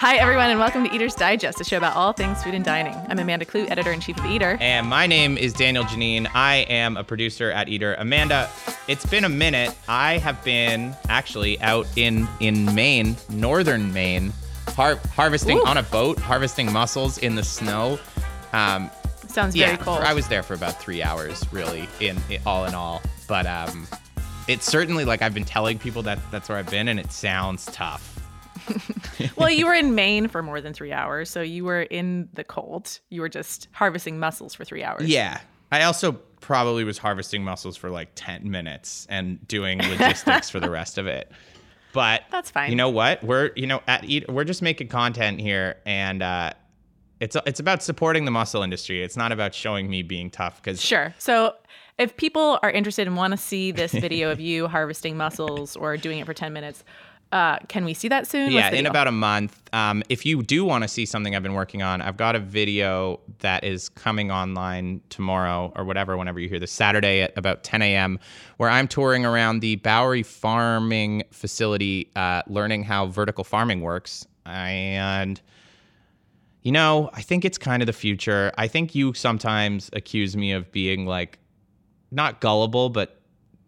Hi, everyone, and welcome to Eater's Digest, a show about all things food and dining. I'm Amanda Kludt, editor in chief of Eater. And my name is Daniel Geneen. I am a producer at Eater. Amanda, it's been a minute. I have been actually out in in Maine, northern Maine, har- harvesting Ooh. on a boat, harvesting mussels in the snow. Um, Sounds yeah, very cold. I was there for about three hours, really, in, in all in all. But um, it's certainly like I've been telling people that that's where I've been, and it sounds tough. well, you were in Maine for more than three hours, so you were in the cold. You were just harvesting mussels for three hours. Yeah. I also probably was harvesting mussels for like 10 minutes and doing logistics for the rest of it. But That's fine. You know what? We're you know at Eat, we're just making content here and uh it's it's about supporting the mussel industry. It's not about showing me being tough cuz Sure. So if people are interested and want to see this video of you harvesting mussels or doing it for 10 minutes, uh, can we see that soon? Yeah, in about a month. Um, if you do want to see something I've been working on, I've got a video that is coming online tomorrow or whatever, whenever you hear this, Saturday at about 10 a.m., where I'm touring around the Bowery Farming Facility, uh, learning how vertical farming works. And, you know, I think it's kind of the future. I think you sometimes accuse me of being like, not gullible, but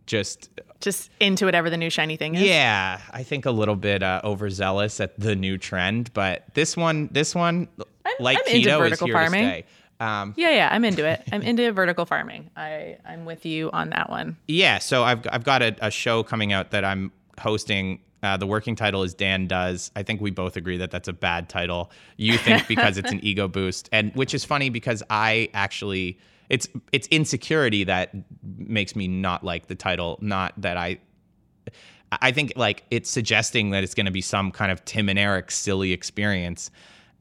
just just into whatever the new shiny thing is. yeah, I think a little bit uh, overzealous at the new trend, but this one, this one, I'm- like I'm into keto, is vertical here farming. to stay. Um, Yeah, yeah, I'm into it. I'm into vertical farming. I I'm with you on that one. yeah, so I've I've got a, a show coming out that I'm hosting. Uh, the working title is Dan Does. I think we both agree that that's a bad title. You think because it's an ego boost, and which is funny because I actually it's it's insecurity that makes me not like the title, not that I I think like it's suggesting that it's going to be some kind of Tim and Eric silly experience,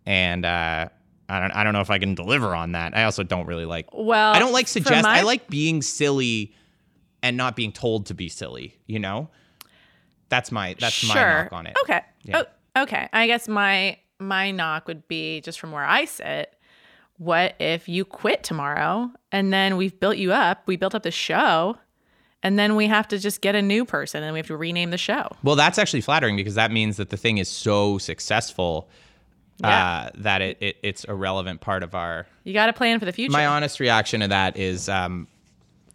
and uh, I don't I don't know if I can deliver on that. I also don't really like. Well, I don't like suggest. my- I like being silly, and not being told to be silly. You know, that's my that's my sure. knock on it. Okay. Yeah. Oh, okay. I guess my my knock would be just from where I sit. What if you quit tomorrow and then we've built you up? We built up the show, and then we have to just get a new person and we have to rename the show. Well, that's actually flattering because that means that the thing is so successful Yeah. uh, that it, it it's a relevant part of our You got to plan for the future. my honest reaction to that is um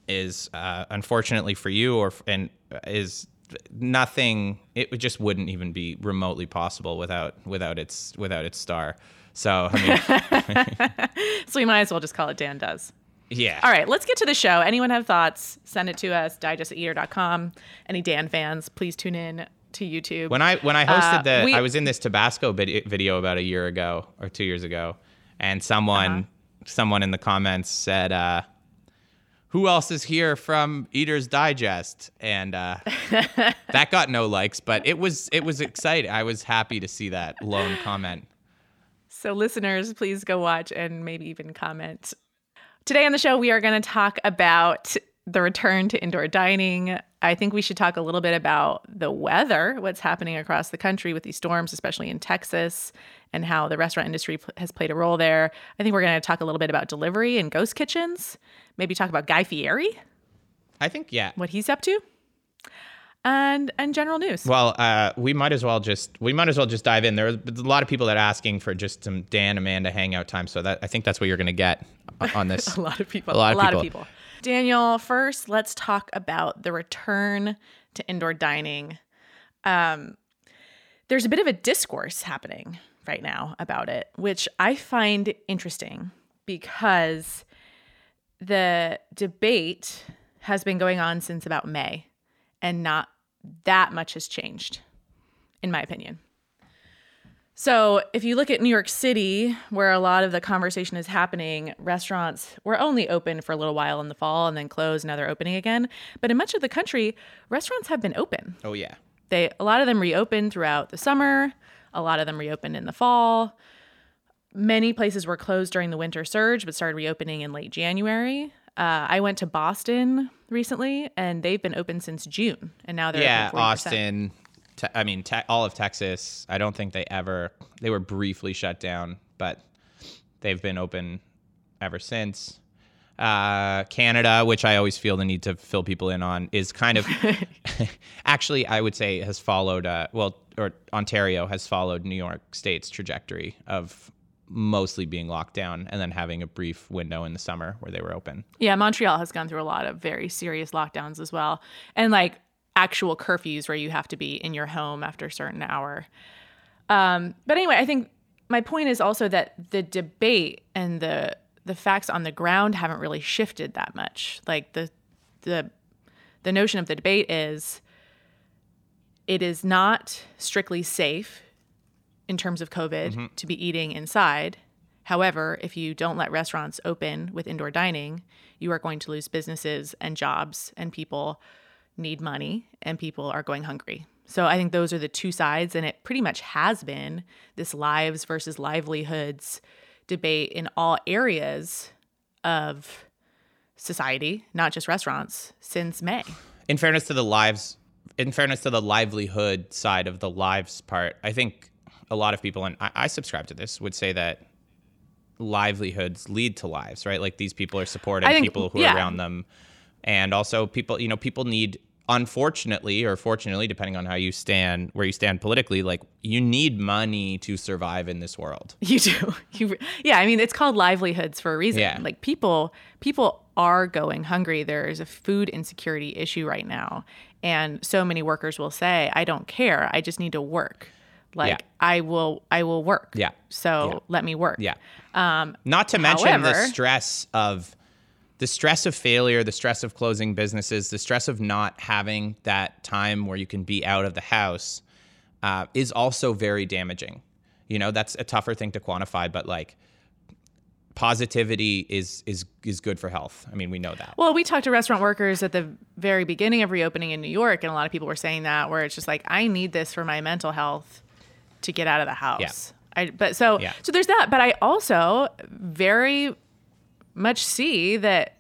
is uh unfortunately for you or and is nothing it just wouldn't even be remotely possible without without its without its star so i mean so we might as well just call it Dan Does. yeah All right, let's get to the show. Anyone have thoughts? Send it to us, digesteater.com. Any Dan fans, please tune in to YouTube. when i when i hosted Uh, the we- i was in this tabasco video about a year ago or two years ago and someone Uh-huh. someone in the comments said uh who else is here from Eater's Digest? And uh, that got no likes, but it was it was exciting. I was happy to see that lone comment. So, listeners, please go watch and maybe even comment. Today on the show, we are going to talk about the return to indoor dining. I think we should talk a little bit about the weather, what's happening across the country with these storms, especially in Texas, and how the restaurant industry pl- has played a role there. I think we're going to talk a little bit about delivery and ghost kitchens, maybe talk about Guy Fieri, I think yeah. what he's up to, and and general news. Well, uh, we might as well just we might as well just dive in. There are a lot of people that are asking for just some Dan Amanda hangout time, so that I think that's what you're going to get on this. a lot of people. A lot of people. Daniel, first, let's talk about the return to indoor dining. Um, there's a bit of a discourse happening right now about it, which I find interesting because the debate has been going on since about May, and not that much has changed, in my opinion. So, if you look at New York City, where a lot of the conversation is happening, restaurants were only open for a little while in the fall and then closed. Now they're opening again. But in much of the country, restaurants have been open. oh yeah. They a lot of them reopened throughout the summer. A lot of them reopened in the fall. Many places were closed during the winter surge, but started reopening in late January. Uh, I went to Boston recently, and they've been open since June, and now they're yeah, open 40%. Austin. Te- I mean, te- all of Texas. I don't think they ever. They were briefly shut down, but they've been open ever since. Uh, Canada, which I always feel the need to fill people in on, is kind of actually, I would say, has followed, uh, well, or Ontario has followed New York State's trajectory of mostly being locked down and then having a brief window in the summer where they were open. Yeah, Montreal has gone through a lot of very serious lockdowns as well. And like actual curfews where you have to be in your home after a certain hour. Um, but anyway, I think my point is also that the debate and the the facts on the ground haven't really shifted that much. Like the the the notion of the debate is it is not strictly safe in terms of COVID mm-hmm. to be eating inside. However, if you don't let restaurants open with indoor dining, you are going to lose businesses and jobs, and people need money, and people are going hungry. So I think those are the two sides, and it pretty much has been this lives versus livelihoods debate in all areas of society, not just restaurants, since May. In fairness to the lives, in fairness to the livelihood side of the lives part, I think a lot of people, and I, I subscribe to this, would say that livelihoods lead to lives, right? Like these people are supporting think, people who yeah. are around them. And also people, you know, people need unfortunately or fortunately depending on how you stand where you stand politically like you need money to survive in this world you do you yeah i mean it's called livelihoods for a reason yeah. like people people are going hungry there's a food insecurity issue right now and so many workers will say i don't care i just need to work like yeah. I will I will work. Yeah. So yeah. let me work. Yeah. Um, Not to mention however, the stress of the stress of failure, the stress of closing businesses, the stress of not having that time where you can be out of the house uh, is also very damaging. You know, that's a tougher thing to quantify, but like positivity is is is good for health. I mean, we know that. Well, we talked to restaurant workers at the very beginning of reopening in New York, and a lot of people were saying that where it's just like, I need this for my mental health to get out of the house. Yeah. I, but so yeah. so there's that. But I also very much see that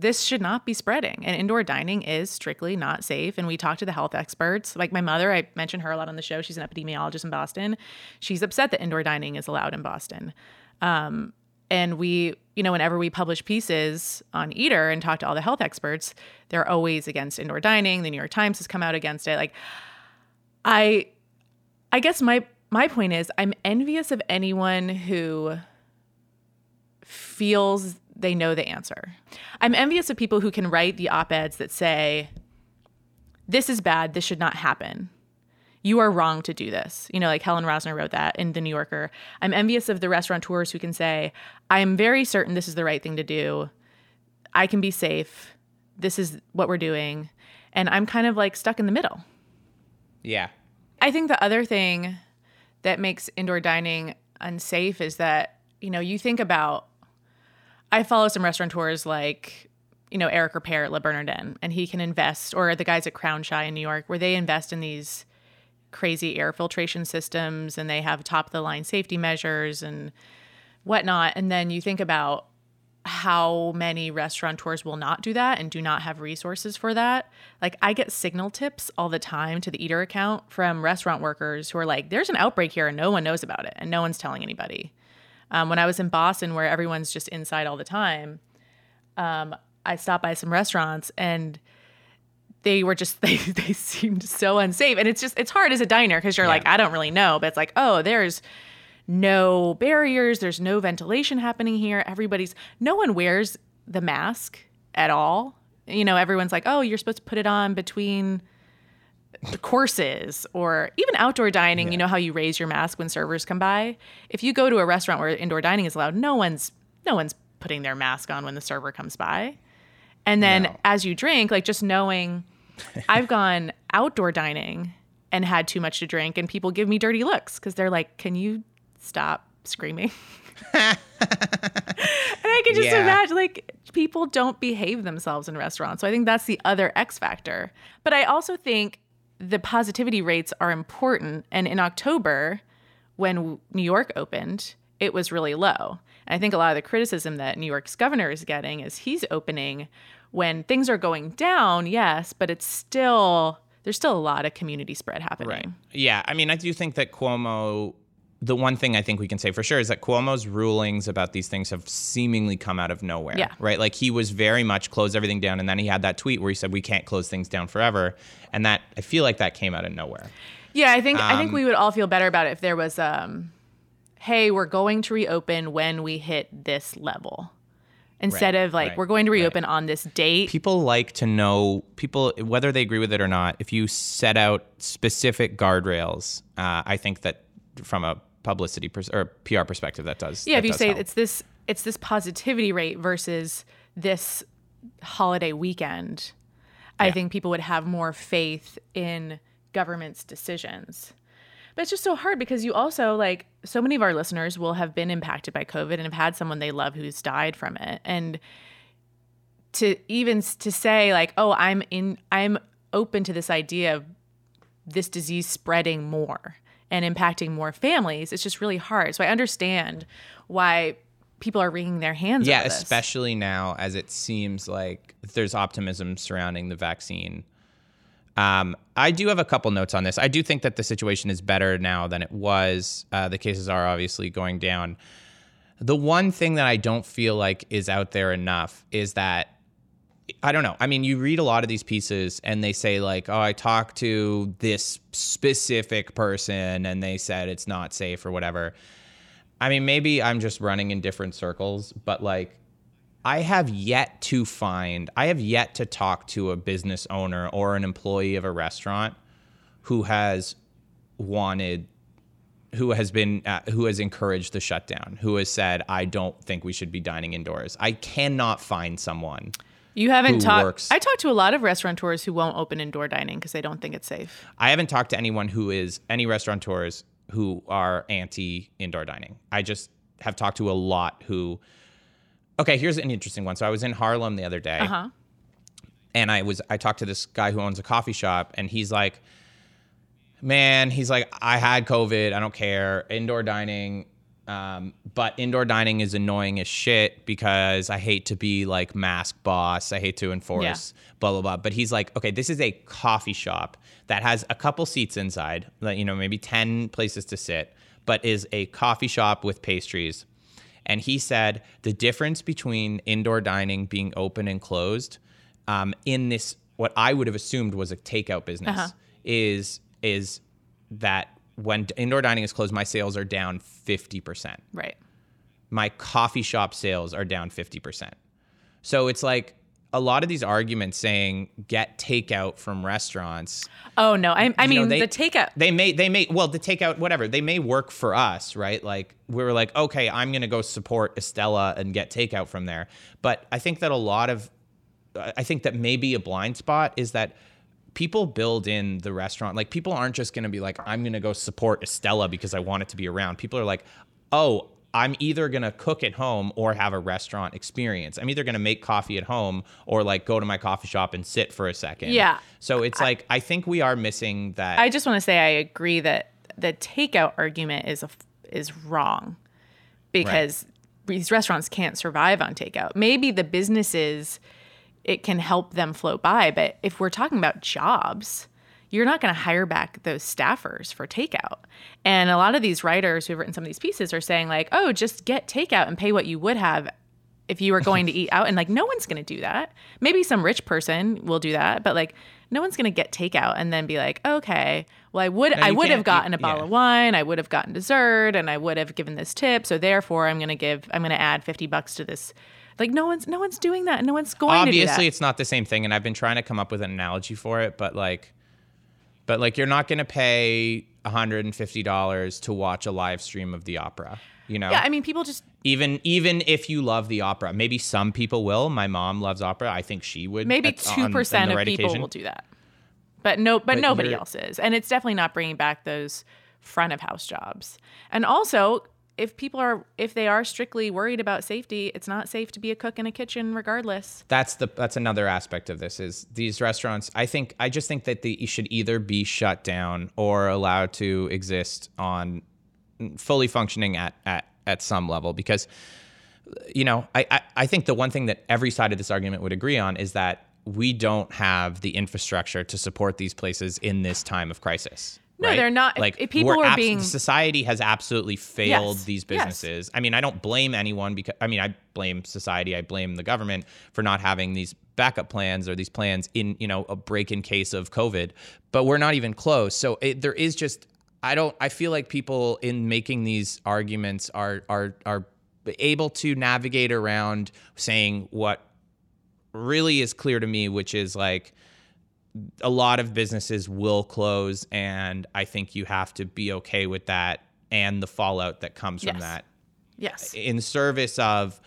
this should not be spreading and indoor dining is strictly not safe and we talked to the health experts like my mother i mentioned her a lot on the show she's an epidemiologist in boston she's upset that indoor dining is allowed in boston um, and we you know whenever we publish pieces on eater and talk to all the health experts they're always against indoor dining the new york times has come out against it like i i guess my my point is I'm envious of anyone who feels they know the answer. I'm envious of people who can write the op eds that say, this is bad, this should not happen. You are wrong to do this. You know, like Helen Rosner wrote that in The New Yorker. I'm envious of the restaurateurs who can say, I am very certain this is the right thing to do. I can be safe. This is what we're doing. And I'm kind of like stuck in the middle. Yeah. I think the other thing that makes indoor dining unsafe is that, you know, you think about I follow some restaurateurs like, you know, Eric Ripert at Le Bernardin, and he can invest, or the guys at Crown Shy in New York, where they invest in these crazy air filtration systems and they have top of the line safety measures and whatnot. And then you think about how many restaurateurs will not do that and do not have resources for that. Like I get signal tips all the time to the eater account from restaurant workers who are like, there's an outbreak here and no one knows about it and no one's telling anybody. Um, when I was in Boston, where everyone's just inside all the time, um, I stopped by some restaurants and they were just they they seemed so unsafe. And it's just it's hard as a diner because you're yeah. like, I don't really know, but it's like, oh, there's no barriers, there's no ventilation happening here. Everybody's no one wears the mask at all. You know, everyone's like, "Oh, you're supposed to put it on between the courses or even outdoor dining, yeah. you know how you raise your mask when servers come by? If you go to a restaurant where indoor dining is allowed, no one's no one's putting their mask on when the server comes by. And then no. as you drink, like just knowing I've gone outdoor dining and had too much to drink and people give me dirty looks cuz they're like, "Can you stop screaming. and I can just yeah. imagine like people don't behave themselves in restaurants. So I think that's the other X factor. But I also think the positivity rates are important. And in October, when New York opened, it was really low. And I think a lot of the criticism that New York's governor is getting is he's opening when things are going down, yes, but it's still there's still a lot of community spread happening. Right. Yeah. I mean, I do think that Cuomo the one thing I think we can say for sure is that Cuomo's rulings about these things have seemingly come out of nowhere. Yeah. Right. Like he was very much close everything down, and then he had that tweet where he said we can't close things down forever, and that I feel like that came out of nowhere. Yeah, I think I think Um, we would all feel better about it if there was um hey, we're going to reopen when we hit this level. Instead Right, of like right, we're going to right. reopen on this date. People like to know people whether they agree with it or not. If you set out specific guardrails, uh, I think that from a publicity pers- or PR perspective, that does. yeah, that if you say help. it's this it's this positivity rate versus this holiday weekend, I think people would have more faith in government's decisions. But it's just so hard because you also like so many of our listeners will have been impacted by COVID and have had someone they love who's died from it. And to even to say like, "Oh, I'm in I'm open to this idea of this disease spreading more and impacting more families." It's just really hard. So I understand why people are wringing their hands yeah, especially now as it seems like there's optimism surrounding the vaccine. Um, I do have a couple notes on this. I do think that the situation is better now than it was. Uh, the cases are obviously going down. The one thing that I don't feel like is out there enough is that I don't know. I mean, you read a lot of these pieces and they say, like, oh, I talked to this specific person and they said it's not safe or whatever. I mean, maybe I'm just running in different circles, but like, I have yet to find, I have yet to talk to a business owner or an employee of a restaurant who has wanted, who has been, uh, who has encouraged the shutdown, who has said, I don't think we should be dining indoors. I cannot find someone. You haven't talked. I talked to a lot of restaurateurs who won't open indoor dining because they don't think it's safe. I haven't talked to anyone who is any restaurateurs who are anti indoor dining. I just have talked to a lot who. Okay, here's an interesting one. So I was in Harlem the other day, Uh huh. and I was I talked to this guy who owns a coffee shop, and he's like, "Man, he's like, I had COVID. I don't care. Indoor dining." Um, but indoor dining is annoying as shit because I hate to be like mask boss. I hate to enforce blah blah blah. But he's like, okay, this is a coffee shop that has a couple seats inside, like you know, maybe ten places to sit, but is a coffee shop with pastries. And he said the difference between indoor dining being open and closed um, in this, what I would have assumed was a takeout business, Uh-huh. is is that when indoor dining is closed, my sales are down fifty percent. Right. My coffee shop sales are down fifty percent. So it's like a lot of these arguments saying get takeout from restaurants Oh no. I, I you know, mean they- the takeout. they may they may well the takeout whatever they may work for us right like we were like okay i'm gonna go support Estela and get takeout from there but i think that a lot of i think that maybe a blind spot is that people build in the restaurant like people aren't just gonna be like i'm gonna go support Estela because i want it to be around people are like oh i'm either gonna cook at home or have a restaurant experience i'm either gonna make coffee at home or like go to my coffee shop and sit for a second Yeah. so it's like I think we are missing that. I just want to say I agree that the takeout argument is a, is wrong because these restaurants can't survive on takeout. Maybe the businesses it can help them float by, but if we're talking about jobs, you're not going to hire back those staffers for takeout. And a lot of these writers who've written some of these pieces are saying like, "Oh, just get takeout and pay what you would have if you were going to eat out." And like no one's going to do that. Maybe some rich person will do that, but like no one's going to get takeout and then be like, "Okay, well I would I would have gotten you- a bottle yeah. of wine, I would have gotten dessert, and I would have given this tip, so therefore I'm going to give I'm going to add 50 bucks to this." Like no one's no one's doing that. No one's going to Obviously, it's not the same thing, and I've been trying to come up with an analogy for it, but like, but like you're not going to pay 150 dollars to watch a live stream of the opera. You know, Yeah, I mean people just even even if you love the opera, maybe some people will. My mom loves opera. I think she would. maybe at- on- two on percent the of right people occasion. will do that but no but, But nobody else is and it's definitely not bringing back those front of house jobs and also if people are if they are strictly worried about safety it's not safe to be a cook in a kitchen regardless. That's the that's another aspect of this is these restaurants i think i just think that they should either be shut down or allowed to exist on fully functioning at at at some level because you know I, I i think the one thing that every side of this argument would agree on is that we don't have the infrastructure to support these places in this time of crisis No, right? they're not. Like if people we're abs- being- society has absolutely failed Yes, these yes. businesses. I mean, I don't blame anyone because I mean, I blame society, I blame the government for not having these backup plans or these plans in you know a break in case of COVID. But we're not even close. So it, there is just I don't. I feel like people in making these arguments are are are able to navigate around saying what really is clear to me, which is like a lot of businesses will close, and I think you have to be okay with that and the fallout that comes from that Yes. in service of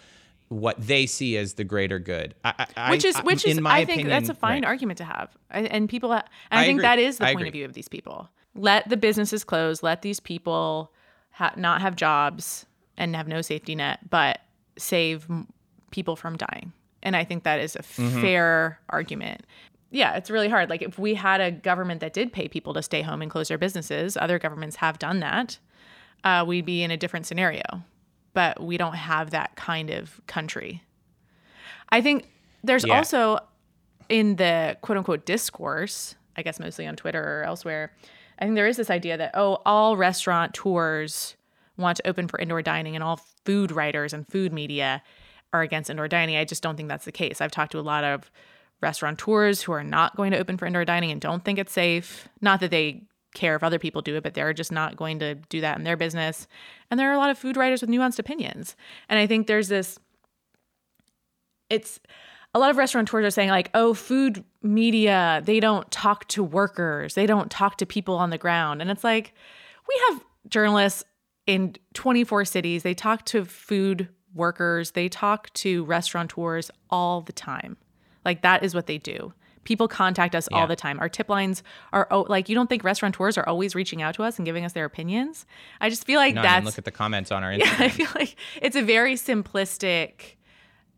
what they see as the greater good. I, I, which is I- which is my I think that's a fine right. argument to have, I, and people. And I, I think agree. that is the I point agree. of view of these people. Let the businesses close. Let these people ha- not have jobs and have no safety net, but save m- people from dying. And I think that is a Mm-hmm. fair argument. Yeah, it's really hard. Like if we had a government that did pay people to stay home and close their businesses, other governments have done that. Uh, we'd be in a different scenario, but we don't have that kind of country. I think there's Yeah. also in the quote unquote discourse, I guess mostly on Twitter or elsewhere, I think there is this idea that, oh, all restaurant tours want to open for indoor dining and all food writers and food media are against indoor dining. I just don't think that's the case. I've talked to a lot of restaurateurs who are not going to open for indoor dining and don't think it's safe. Not that they care if other people do it, but they're just not going to do that in their business. And there are a lot of food writers with nuanced opinions. And I think there's this it's a lot of restaurateurs are saying like oh food media they don't talk to workers they don't talk to people on the ground and it's like we have journalists in 24 cities they talk to food workers they talk to restaurateurs all the time like that is what they do people contact us Yeah. all the time our tip lines are oh, like you don't think restaurateurs are always reaching out to us and giving us their opinions i just feel like No, I mean, look at the comments on our Instagram. yeah, I feel like it's a very simplistic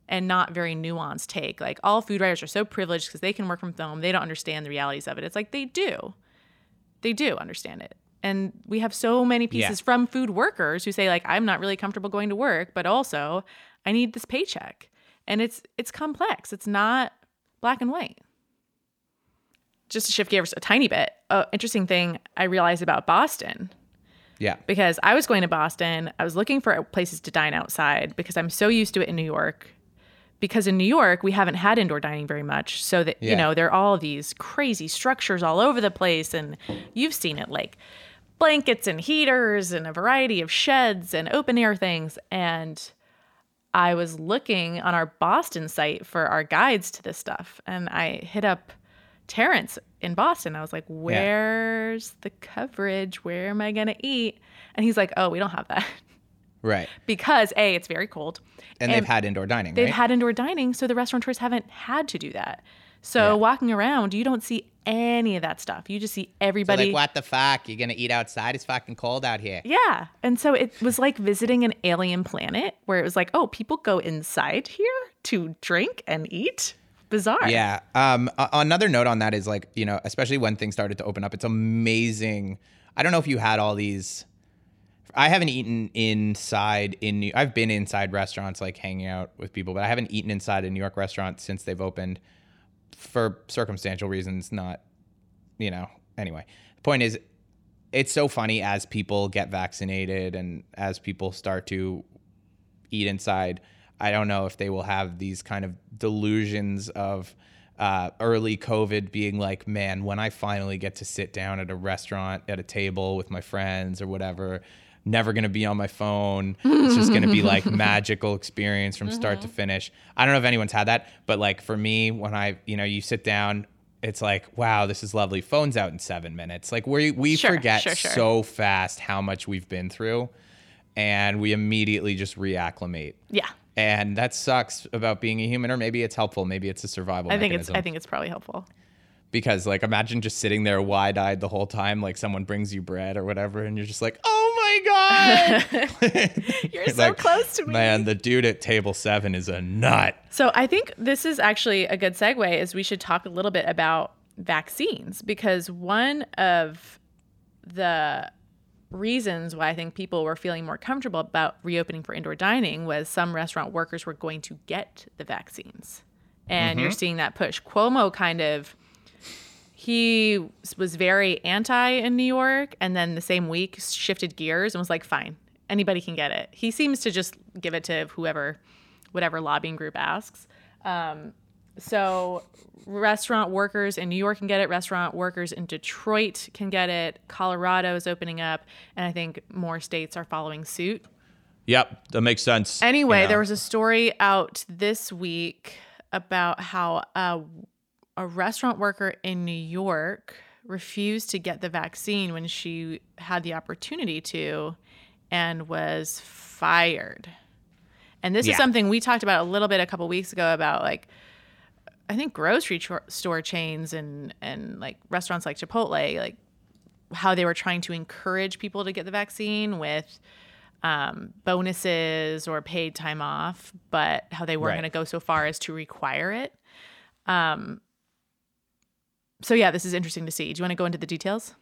and not very nuanced take. Like all food writers are so privileged because they can work from home. They don't understand the realities of it. It's like they do. They do understand it. And we have so many pieces Yeah. from food workers who say like I'm not really comfortable going to work, but also I need this paycheck. And it's it's complex. It's not black and white. Just to shift gears a tiny bit, a interesting thing I realized about Boston yeah. because I was going to Boston. I was looking for places to dine outside because I'm so used to it in New York. Because in New York, we haven't had indoor dining very much. So that, you know, there are all these crazy structures all over the place. And you've seen it like blankets and heaters and a variety of sheds and open air things. And I was looking on our Boston site for our guides to this stuff. And I hit up Terrence in Boston. I was like, where's the coverage? Where am I going to eat? And he's like, oh, we don't have that. Right. because A, it's very cold. And, they've had indoor dining, They've right? had indoor dining, so the restaurateurs haven't had to do that. So Yeah. walking around, you don't see any of that stuff. You just see So everybody. like, what the fuck? You're gonna eat outside? It's fucking cold out here. Yeah. And so it was like visiting an alien planet where it was like, oh, people go inside here to drink and eat. Bizarre. Yeah. Um. Another note on that is like you know, especially when things started to open up, it's amazing. I don't know if you had all these. I haven't eaten inside in New. I've been inside restaurants like hanging out with people, but I haven't eaten inside a New York restaurant since they've opened, for circumstantial reasons. Not, you know. Anyway, The point is, it's so funny as people get vaccinated and as people start to eat inside. I don't know if they will have these kind of delusions of uh, early COVID being like, man, when I finally get to sit down at a restaurant at a table with my friends or whatever, never going to be on my phone. It's just going to be like magical experience from start to uh-huh. finish. I don't know if anyone's had that, but like for me, when I, you know, you sit down, it's like, wow, this is lovely. Phone's out in seven minutes. Like we we Sure, forget sure, sure. so fast how much we've been through, and we immediately just reacclimate. Yeah. And that sucks about being a human, or maybe it's helpful. Maybe it's a survival I think it's. I think it's probably helpful. Because, like, imagine just sitting there wide eyed the whole time, like someone brings you bread or whatever, and you're just like, oh my God. You're so close to me. Man, the dude at table seven is a nut. So I think this is actually a good segue is we should talk a little bit about vaccines because one of the reasons why I think people were feeling more comfortable about reopening for indoor dining was some restaurant workers were going to get the vaccines. And you're mm-hmm. seeing that push. Cuomo kind of he was very anti in New York, and then the same week shifted gears and was like, "Fine, anybody can get it." He seems to just give it to whoever, whatever lobbying group asks. Um, so restaurant workers in New York can get it. Restaurant workers in Detroit can get it. Colorado is opening up, and I think more states are following suit. Yep, that makes sense. Anyway, you know. there was a story out this week about how a, a restaurant worker in New York refused to get the vaccine when she had the opportunity to and was fired. And this Yeah. is something we talked about a little bit a couple weeks ago about like I think grocery cho- store chains and and like restaurants like Chipotle like how they were trying to encourage people to get the vaccine with um, bonuses or paid time off, but how they weren't Right. going to go so far as to require it. Um, so yeah, this is interesting to see. Do you want to go into the details?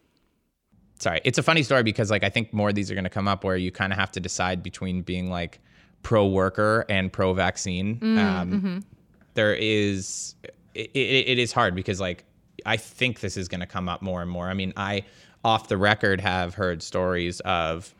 sorry it's a funny story because like i think more of these are going to come up where you kind of have to decide between being like pro worker and pro vaccine um, there is it, it, it is hard because like i think this is going to come up more and more i mean i off the record have heard stories of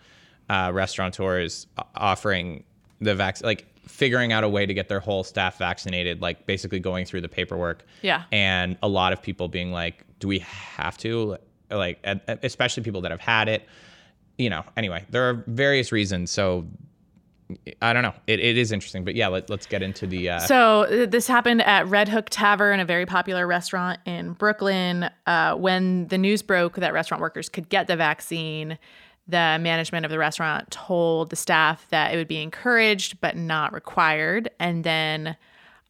uh, restaurateurs offering the vaccine like figuring out a way to get their whole staff vaccinated like basically going through the paperwork. Yeah. and a lot of people being like do we have to? Like especially people that have had it. You know anyway there are various reasons. So i don't know. It, it is interesting. But yeah let, let's get into the uh, So this happened at Red Hook Tavern, a very popular restaurant in Brooklyn. Uh, when the news broke that restaurant workers could get the vaccine, the management of the restaurant told the staff that it would be encouraged but not required. And then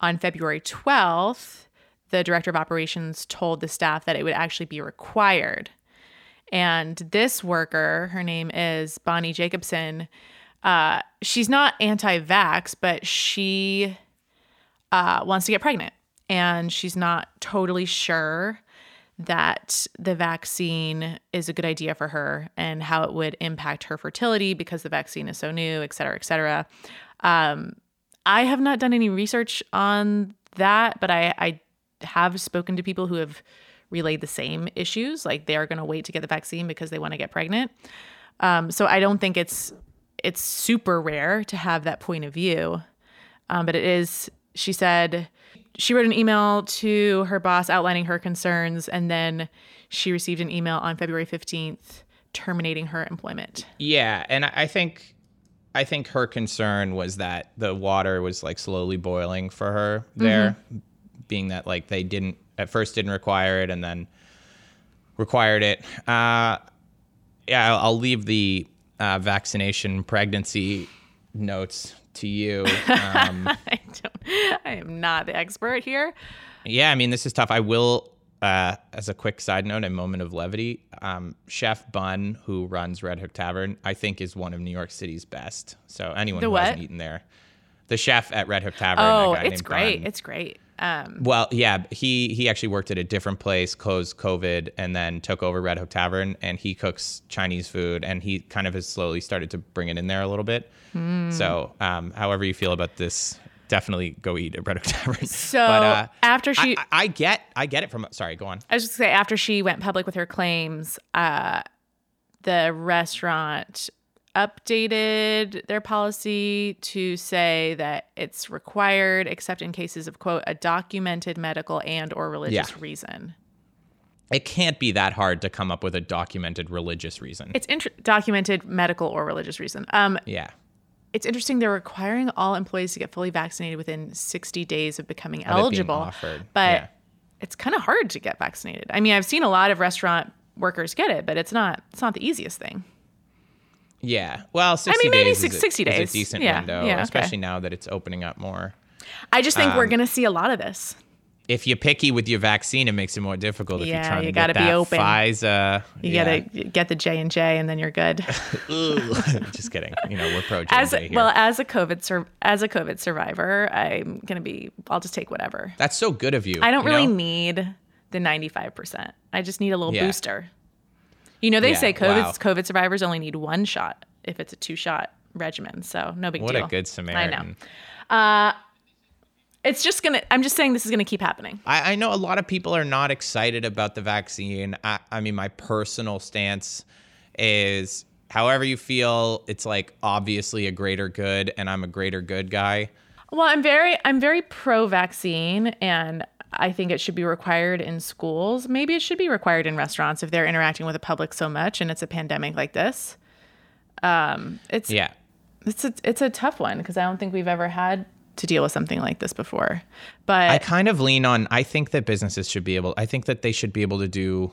on February 12th, the director of operations told the staff that it would actually be required. And this worker, her name is Bonnie Jacobson, uh, she's not anti vax, but she uh, wants to get pregnant. And she's not totally sure that the vaccine is a good idea for her and how it would impact her fertility because the vaccine is so new, et cetera, et cetera. Um, I have not done any research on that, but I, I have spoken to people who have relayed the same issues. Like they are going to wait to get the vaccine because they want to get pregnant. Um, so I don't think it's it's super rare to have that point of view, um, but it is. She said she wrote an email to her boss outlining her concerns, and then she received an email on February fifteenth terminating her employment. yeah and I, think i think her concern was that the water was like slowly boiling for her there being that like they didn't at first didn't require it and then required it uh yeah i'll, I'll leave the uh, vaccination pregnancy notes to you um I don't. I am not the expert here. Yeah, I mean, this is tough. I will, uh, as a quick side note, a moment of levity. Um, Chef Bun, who runs Red Hook Tavern, I think is one of New York City's best. So anyone The who what? hasn't eaten there, the chef at Red Hook Tavern. Oh, guy it's named great. Bun. It's great. Um, Well, yeah, he he actually worked at a different place, closed COVID, and then took over Red Hook Tavern, and he cooks Chinese food, and he kind of has slowly started to bring it in there a little bit. Hmm. So, um, however you feel about this, definitely go eat at Red Hook Tavern. So, uh, after she- I, I, get, I get it from. Sorry, go on. I was just gonna say after she went public with her claims, uh, the restaurant updated their policy to say that it's required except in cases of quote a documented medical and or religious Yeah. reason. It can't be that hard to come up with a documented religious reason. It's documented medical or religious reason. Um, yeah. It's interesting they're requiring all employees to get fully vaccinated within 60 days of becoming being eligible. But yeah. it's kind of hard to get vaccinated. I mean, I've seen a lot of restaurant workers get it, but it's not it's not the easiest thing. Yeah. Well, 60 mean, maybe days six- is a, 60 is a decent Yeah, window, yeah, okay. especially now that it's opening up more. I just think we're Um, going to see a lot of this. If you're picky with your vaccine, it makes it more difficult. if Yeah, you're trying you to gotta get be that open. Pfizer. You yeah. got to get the J and J and then you're good. Just kidding. You know, we're pro here. well as a COVID sur- as a COVID survivor, I'm going to be I'll just take whatever. That's so good of you. I don't you really know? need the 95%. I just need a little Yeah. booster. You know, they Yeah, say COVID wow. COVID survivors only need one shot if it's a two shot regimen. So no big What deal. What a good Samaritan. I know. Uh, It's just gonna. I'm just saying this is gonna keep happening. I, I know a lot of people are not excited about the vaccine. I, I mean, my personal stance is however you feel, it's like obviously a greater good, and I'm a greater good guy. Well, I'm very I'm very pro vaccine and I think it should be required in schools. Maybe it should be required in restaurants if they're interacting with the public so much and it's a pandemic like this. Um, it's Yeah. it's a, it's a tough one because I don't think we've ever had to deal with something like this before. But I kind of lean on I think that businesses should be able I think that they should be able to do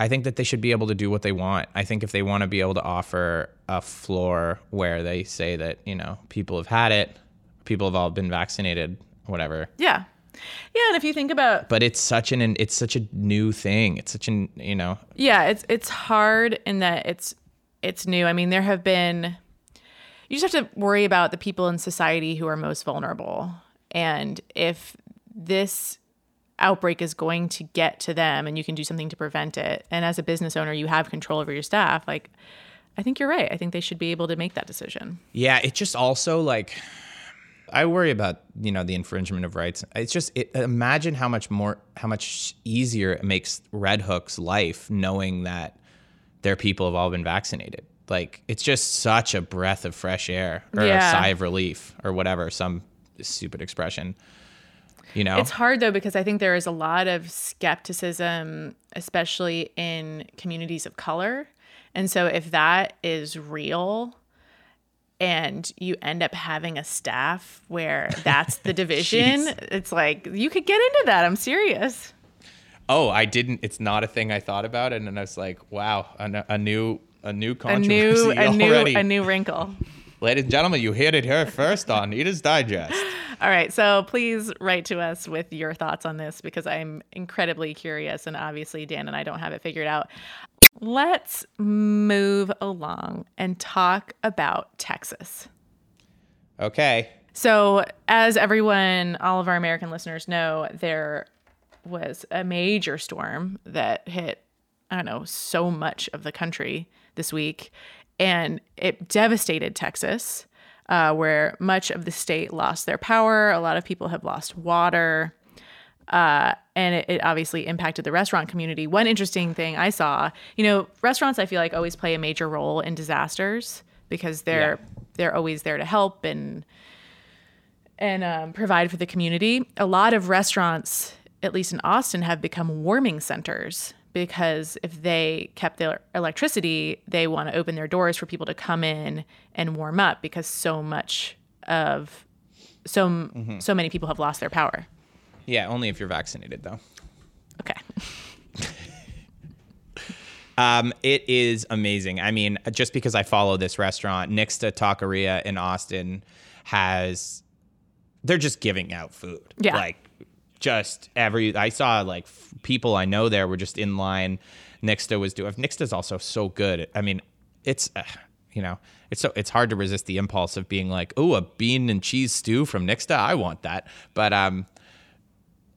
I think that they should be able to do what they want. I think if they want to be able to offer a floor where they say that, you know, people have had it, people have all been vaccinated, whatever. yeah, yeah. And if you think about But it's such an it's such a new thing. It's such an, you know, yeah, it's it's hard in that it's it's new. I mean, there have been you just have to worry about the people in society who are most vulnerable. And if this outbreak is going to get to them and you can do something to prevent it, and as a business owner, you have control over your staff, like I think you're right. I think they should be able to make that decision. Yeah, it just also like I worry about you know the infringement of rights. It's just it, imagine how much more how much easier it makes Red Hook's life knowing that their people have all been vaccinated. Like it's just such a breath of fresh air or Yeah. a sigh of relief or whatever some stupid expression. You know, It's hard though because I think there is a lot of skepticism, especially in communities of color. And so if that is real and you end up having a staff where that's the division, it's like you could get into that. I'm serious. oh, I didn't. It's not a thing I thought about, and then I was like, wow, a new a new A controversy new a new already. a new wrinkle. Ladies and gentlemen, you heard it here first on Eater's Digest. All right, so please write to us with your thoughts on this because I'm incredibly curious and obviously Dan and I don't have it figured out. Let's move along and talk about Texas. Okay. So, as everyone, all of our American listeners know, there was a major storm that hit, I don't know, so much of the country this week, and it devastated Texas, uh, where much of the state lost their power. A lot of people have lost water. Uh, and it, it obviously impacted the restaurant community. One interesting thing I saw, you know, restaurants I feel like always play a major role in disasters because they're they're always there to help and and um, provide for the community. A lot of restaurants, at least in Austin, have become warming centers because if they kept their electricity, they want to open their doors for people to come in and warm up because so much of so so many people have lost their power. Yeah, only if you're vaccinated, though. Okay. Um, it is amazing. I mean, just because I follow this restaurant, Nixta Taqueria in Austin has, they're just giving out food. Yeah. Like, just every, I saw like f- people I know there were just in line. Nixta was doing, Nixta's also so good. I mean, it's, uh, you know, it's so, it's hard to resist the impulse of being like, oh, a bean and cheese stew from Nixta. I want that. But, um,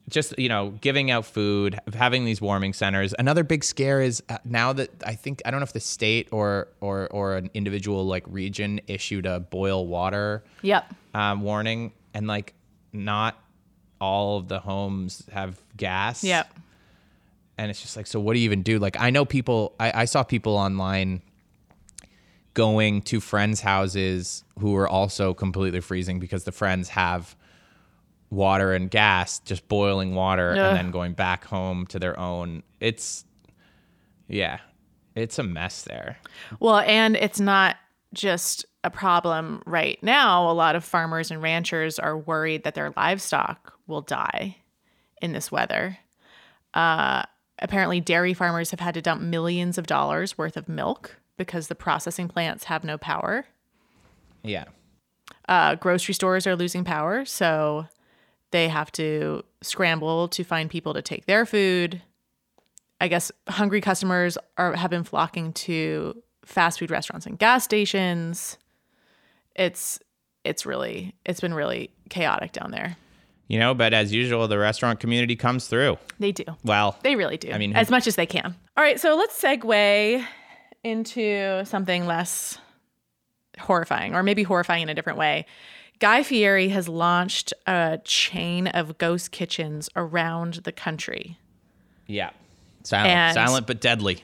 just you know giving out food having these warming centers another big scare is uh, now that i think i don't know if the state or or or an individual like region issued a boil water Yep. um, warning and like not all of the homes have gas. Yep. and it's just like so what do you even do? Like i know people i, I saw people online going to friends houses who were also completely freezing because the friends have water and gas just boiling water and then going back home to their own. It's yeah it's a mess there. Well, and it's not just a problem right now. A lot of farmers and ranchers are worried that their livestock will die in this weather. Uh, apparently, dairy farmers have had to dump millions of dollars worth of milk because the processing plants have no power. yeah Uh, grocery stores are losing power, so they have to scramble to find people to take their food. I guess hungry customers are have been flocking to fast food restaurants and gas stations. It's it's really it's been really chaotic down there. you know but as usual the restaurant community comes through They do. well They really do. I mean, as much as they can. All right, so let's segue into something less horrifying, or maybe horrifying in a different way. Guy Fieri has launched a chain of ghost kitchens around the country. Yeah. Silent, And- silent but deadly.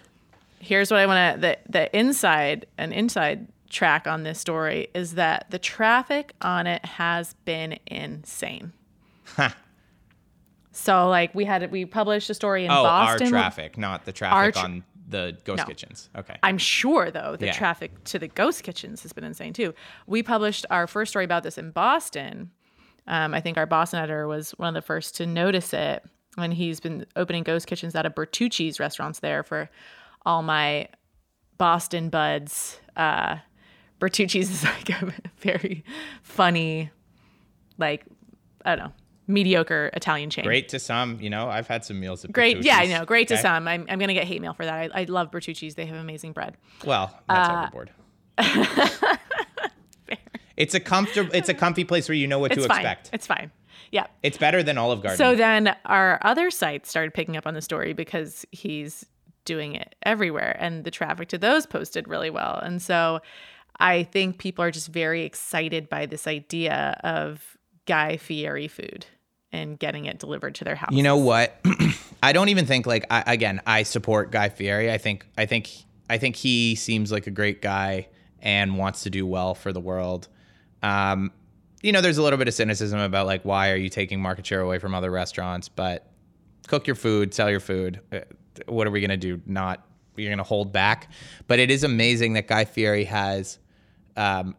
Here's what I want to the the inside an inside track on this story is that the traffic on it has been insane. Huh. So like we had we published a story in Oh, Boston. our traffic, not the traffic tr- on the ghost No. kitchens. Okay. I'm sure though the Yeah. traffic to the ghost kitchens has been insane too. We published our first story about this in Boston. Um, I think our Boston editor was one of the first to notice it when he's been opening ghost kitchens out of Bertucci's restaurants there for all my Boston buds. Uh, Bertucci's is like a very funny, like I don't know, mediocre Italian chain. Great to some, you know. I've had some meals at Great, yeah, I Bertucci's. know. Great to some. I'm, I'm gonna get hate mail for that. I, I love Bertucci's. They have amazing bread. Well, that's Uh, overboard. it's a comfortable. It's a comfy place where you know what It's to fine. expect. It's fine. Yeah. It's better than Olive Garden. So then our other sites started picking up on the story because he's doing it everywhere and the traffic to those posted really well. And so I think people are just very excited by this idea of Guy Fieri food and getting it delivered to their house. You know what? I don't even think like I, again. I support Guy Fieri. I think I think I think he seems like a great guy and wants to do well for the world. Um, you know, there's a little bit of cynicism about like why are you taking market share away from other restaurants? But cook your food, sell your food. Uh, What are we gonna do? Not you're gonna hold back. But it is amazing that Guy Fieri has um,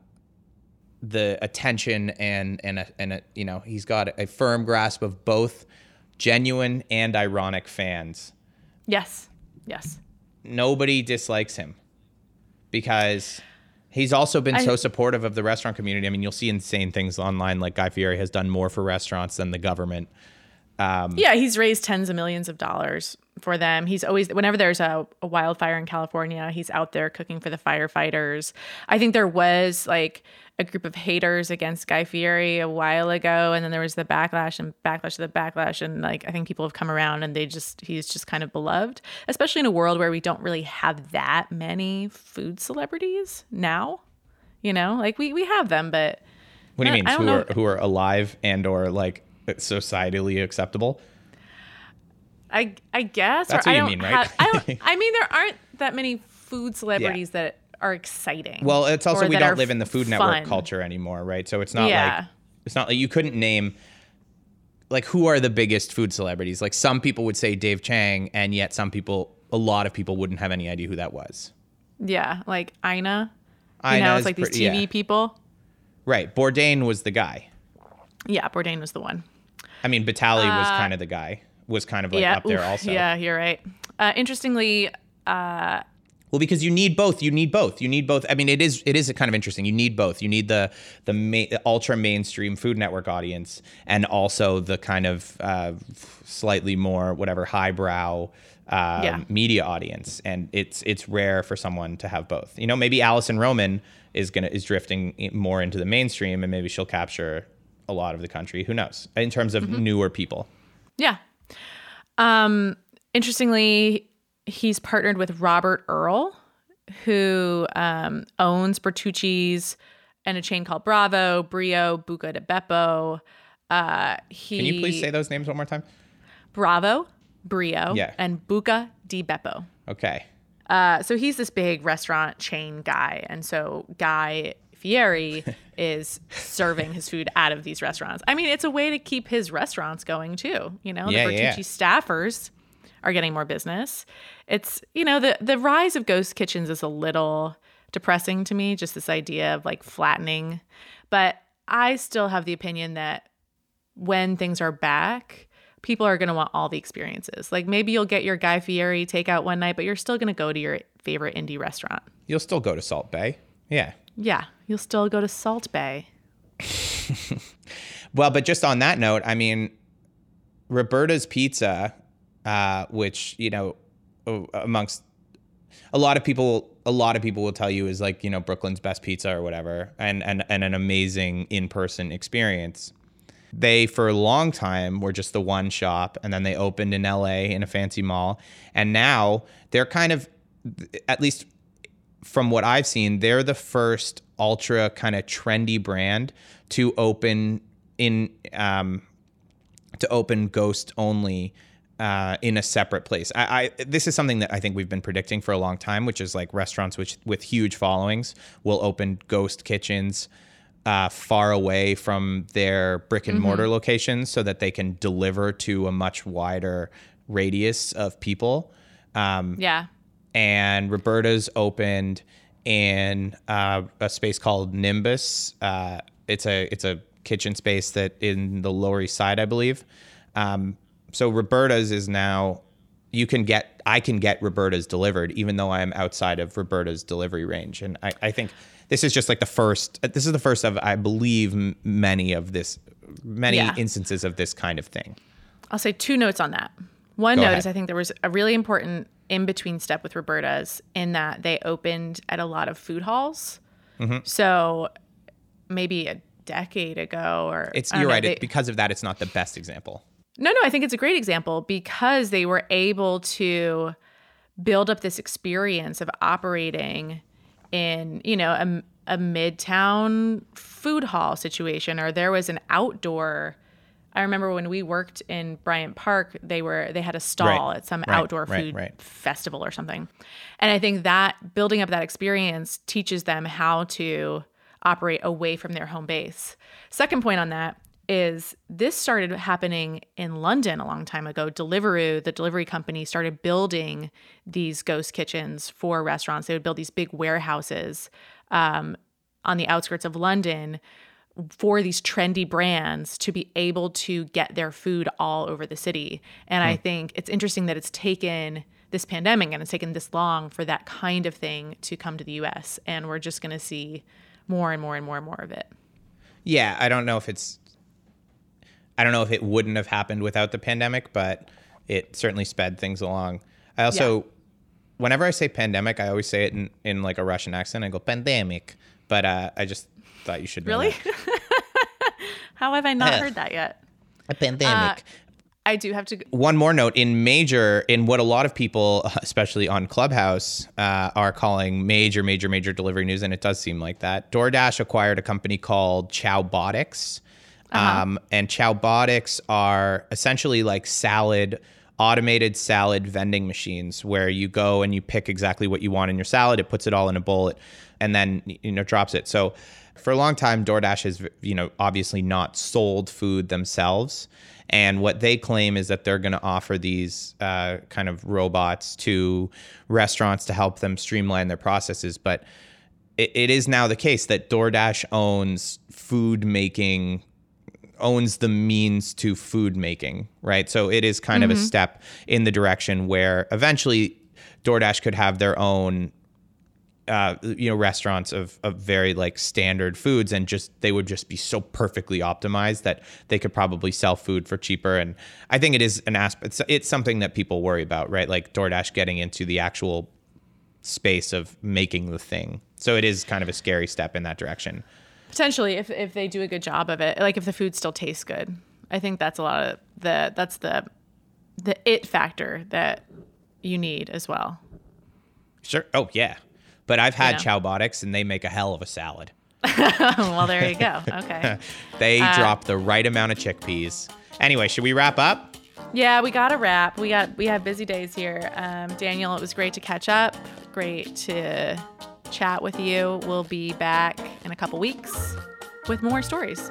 the attention and and a, and a, you know he's got a firm grasp of both genuine and ironic fans. Yes. Yes. Nobody dislikes him because he's also been I- so supportive of the restaurant community. I mean, you'll see insane things online like Guy Fieri has done more for restaurants than the government. Um, yeah, he's raised tens of millions of dollars for them. He's always, whenever there's a, a wildfire in California, he's out there cooking for the firefighters. I think there was like a group of haters against Guy Fieri a while ago, and then there was the backlash and backlash to the backlash. And like, I think people have come around and they just, he's just kind of beloved, especially in a world where we don't really have that many food celebrities now. You know, like we, we have them, but What do you mean? Who know. are who are alive and or like societally acceptable? I I guess That's what I you mean, right? have- I. I mean, there aren't that many food celebrities that are exciting. Well, it's also we don't live in the Food Network culture anymore, right? So it's not like it's not like you couldn't name like who are the biggest food celebrities? Like some people would say Dave Chang, and yet some people, a lot of people, wouldn't have any idea who that was. Yeah, like Ina. You Ina know, it's like these TV yeah. people. Right. Bourdain was the guy. Yeah, Bourdain was the one. I mean, Batali was kind of the guy. Was kind of like Uh, yeah, up there oof, also. Yeah, you're right. Uh, interestingly, uh, Well, because you need both. You need both. You need both. I mean, it is it is kind of interesting. You need both. You need the the, ma- ultra mainstream Food Network audience, and also the kind of uh, slightly more whatever highbrow um, Yeah. media audience. And it's it's rare for someone to have both. You know, maybe Alison Roman is gonna is drifting more into the mainstream, and maybe she'll capture a lot of the country. Who knows? In terms of newer people. yeah. Um, interestingly, he's partnered with Robert Earl, who um, owns Bertucci's and a chain called Bravo, Brio, Buca di Beppo. Uh, he Can you please say those names one more time? Bravo, Brio, Yeah. and Buca di Beppo. Okay. Uh, so he's this big restaurant chain guy, and so Guy Fieri is serving his food out of these restaurants. I mean, it's a way to keep his restaurants going too. You know, Yeah, the yeah. Bertucci staffers are getting more business. It's you know the the rise of ghost kitchens is a little depressing to me. Just this idea of like flattening, but I still have the opinion that when things are back, people are going to want all the experiences. Like maybe you'll get your Guy Fieri takeout one night, but you're still going to go to your favorite indie restaurant. You'll still go to Salt Bae. Yeah. Yeah, you'll still go to Salt Bae. Well, but just on that note, I mean, Roberta's Pizza, uh, which you know, amongst a lot of people, a lot of people will tell you is like you know Brooklyn's best pizza or whatever, and and and an amazing in-person experience. They for a long time were just the one shop, and then they opened in LA in a fancy mall, and now they're kind of, at least from what I've seen, they're the first ultra kind of trendy brand to open in um, to open ghost only uh, in a separate place. I, I, this is something that I think we've been predicting for a long time, which is like restaurants which with huge followings will open ghost kitchens uh, far away from their brick and mortar mm-hmm. locations so that they can deliver to a much wider radius of people. Um, yeah. And Roberta's opened in uh, a space called Nimbus. Uh, it's a it's a kitchen space that in the Lower East Side, I believe. Um, so Roberta's is now you can get I can get Roberta's delivered even though I am outside of Roberta's delivery range, and I, I think this is just like the first. This is the first of I believe m- many of this many yeah. instances of this kind of thing. I'll say two notes on that. One Go note ahead. is I think there was a really important in between step with Roberta's in that they opened at a lot of food halls. Mm-hmm. So maybe a decade ago or it's you're know, right. They, it, because of that, it's not the best example. No, no, I think it's a great example because they were able to build up this experience of operating in, you know, a, a midtown food hall situation, or there was an outdoor I remember when we worked in Bryant Park, they were they had a stall right. at some right. outdoor food right. festival or something. And I think that building up that experience teaches them how to operate away from their home base. Second point on that is this started happening in London a long time ago. Deliveroo, the delivery company, started building these ghost kitchens for restaurants. They would build these big warehouses um, on the outskirts of London for these trendy brands to be able to get their food all over the city. And I hmm. think it's interesting that it's taken this pandemic and it's taken this long for that kind of thing to come to the US. And we're just going to see more and more and more and more of it. Yeah, I don't know if it's, I don't know if it wouldn't have happened without the pandemic, but it certainly sped things along. I also, yeah. whenever I say pandemic, I always say it in, in like a Russian accent. I go pandemic, but uh, I just thought you should really. How have I not heard that yet? A pandemic. Uh, I do have to. One more note in major, in what a lot of people, especially on Clubhouse, uh, are calling major, major, major delivery news, and it does seem like that. DoorDash acquired a company called Chowbotics. Uh-huh. Um, and Chowbotics are essentially like salad, automated salad vending machines where you go and you pick exactly what you want in your salad. It puts it all in a bowl, and then you know drops it. So for a long time, DoorDash has, you know, obviously not sold food themselves. And what they claim is that they're going to offer these uh, kind of robots to restaurants to help them streamline their processes. But it, it is now the case that DoorDash owns food making, owns the means to food making, right? So it is kind mm-hmm. of a mm-hmm. step in the direction where eventually DoorDash could have their own uh, you know restaurants of, of very like standard foods and just they would just be so perfectly optimized that they could probably sell food for cheaper. And i think it is an aspect it's, it's something that people worry about right? Like doordash getting into the actual space of making the thing. So it is kind of a scary step in that direction. Potentially if, if they do a good job of it like if the food still tastes good. I think that's a lot of the that's the the it factor that you need as well. Sure. Oh yeah but I've had you know? Chowbotics and they make a hell of a salad. well, there you go. Okay. they uh, drop the right amount of chickpeas. Anyway, should we wrap up? Yeah, we got to wrap. We got we have busy days here. Um, Daniel, it was great to catch up. Great to chat with you. We'll be back in a couple weeks with more stories.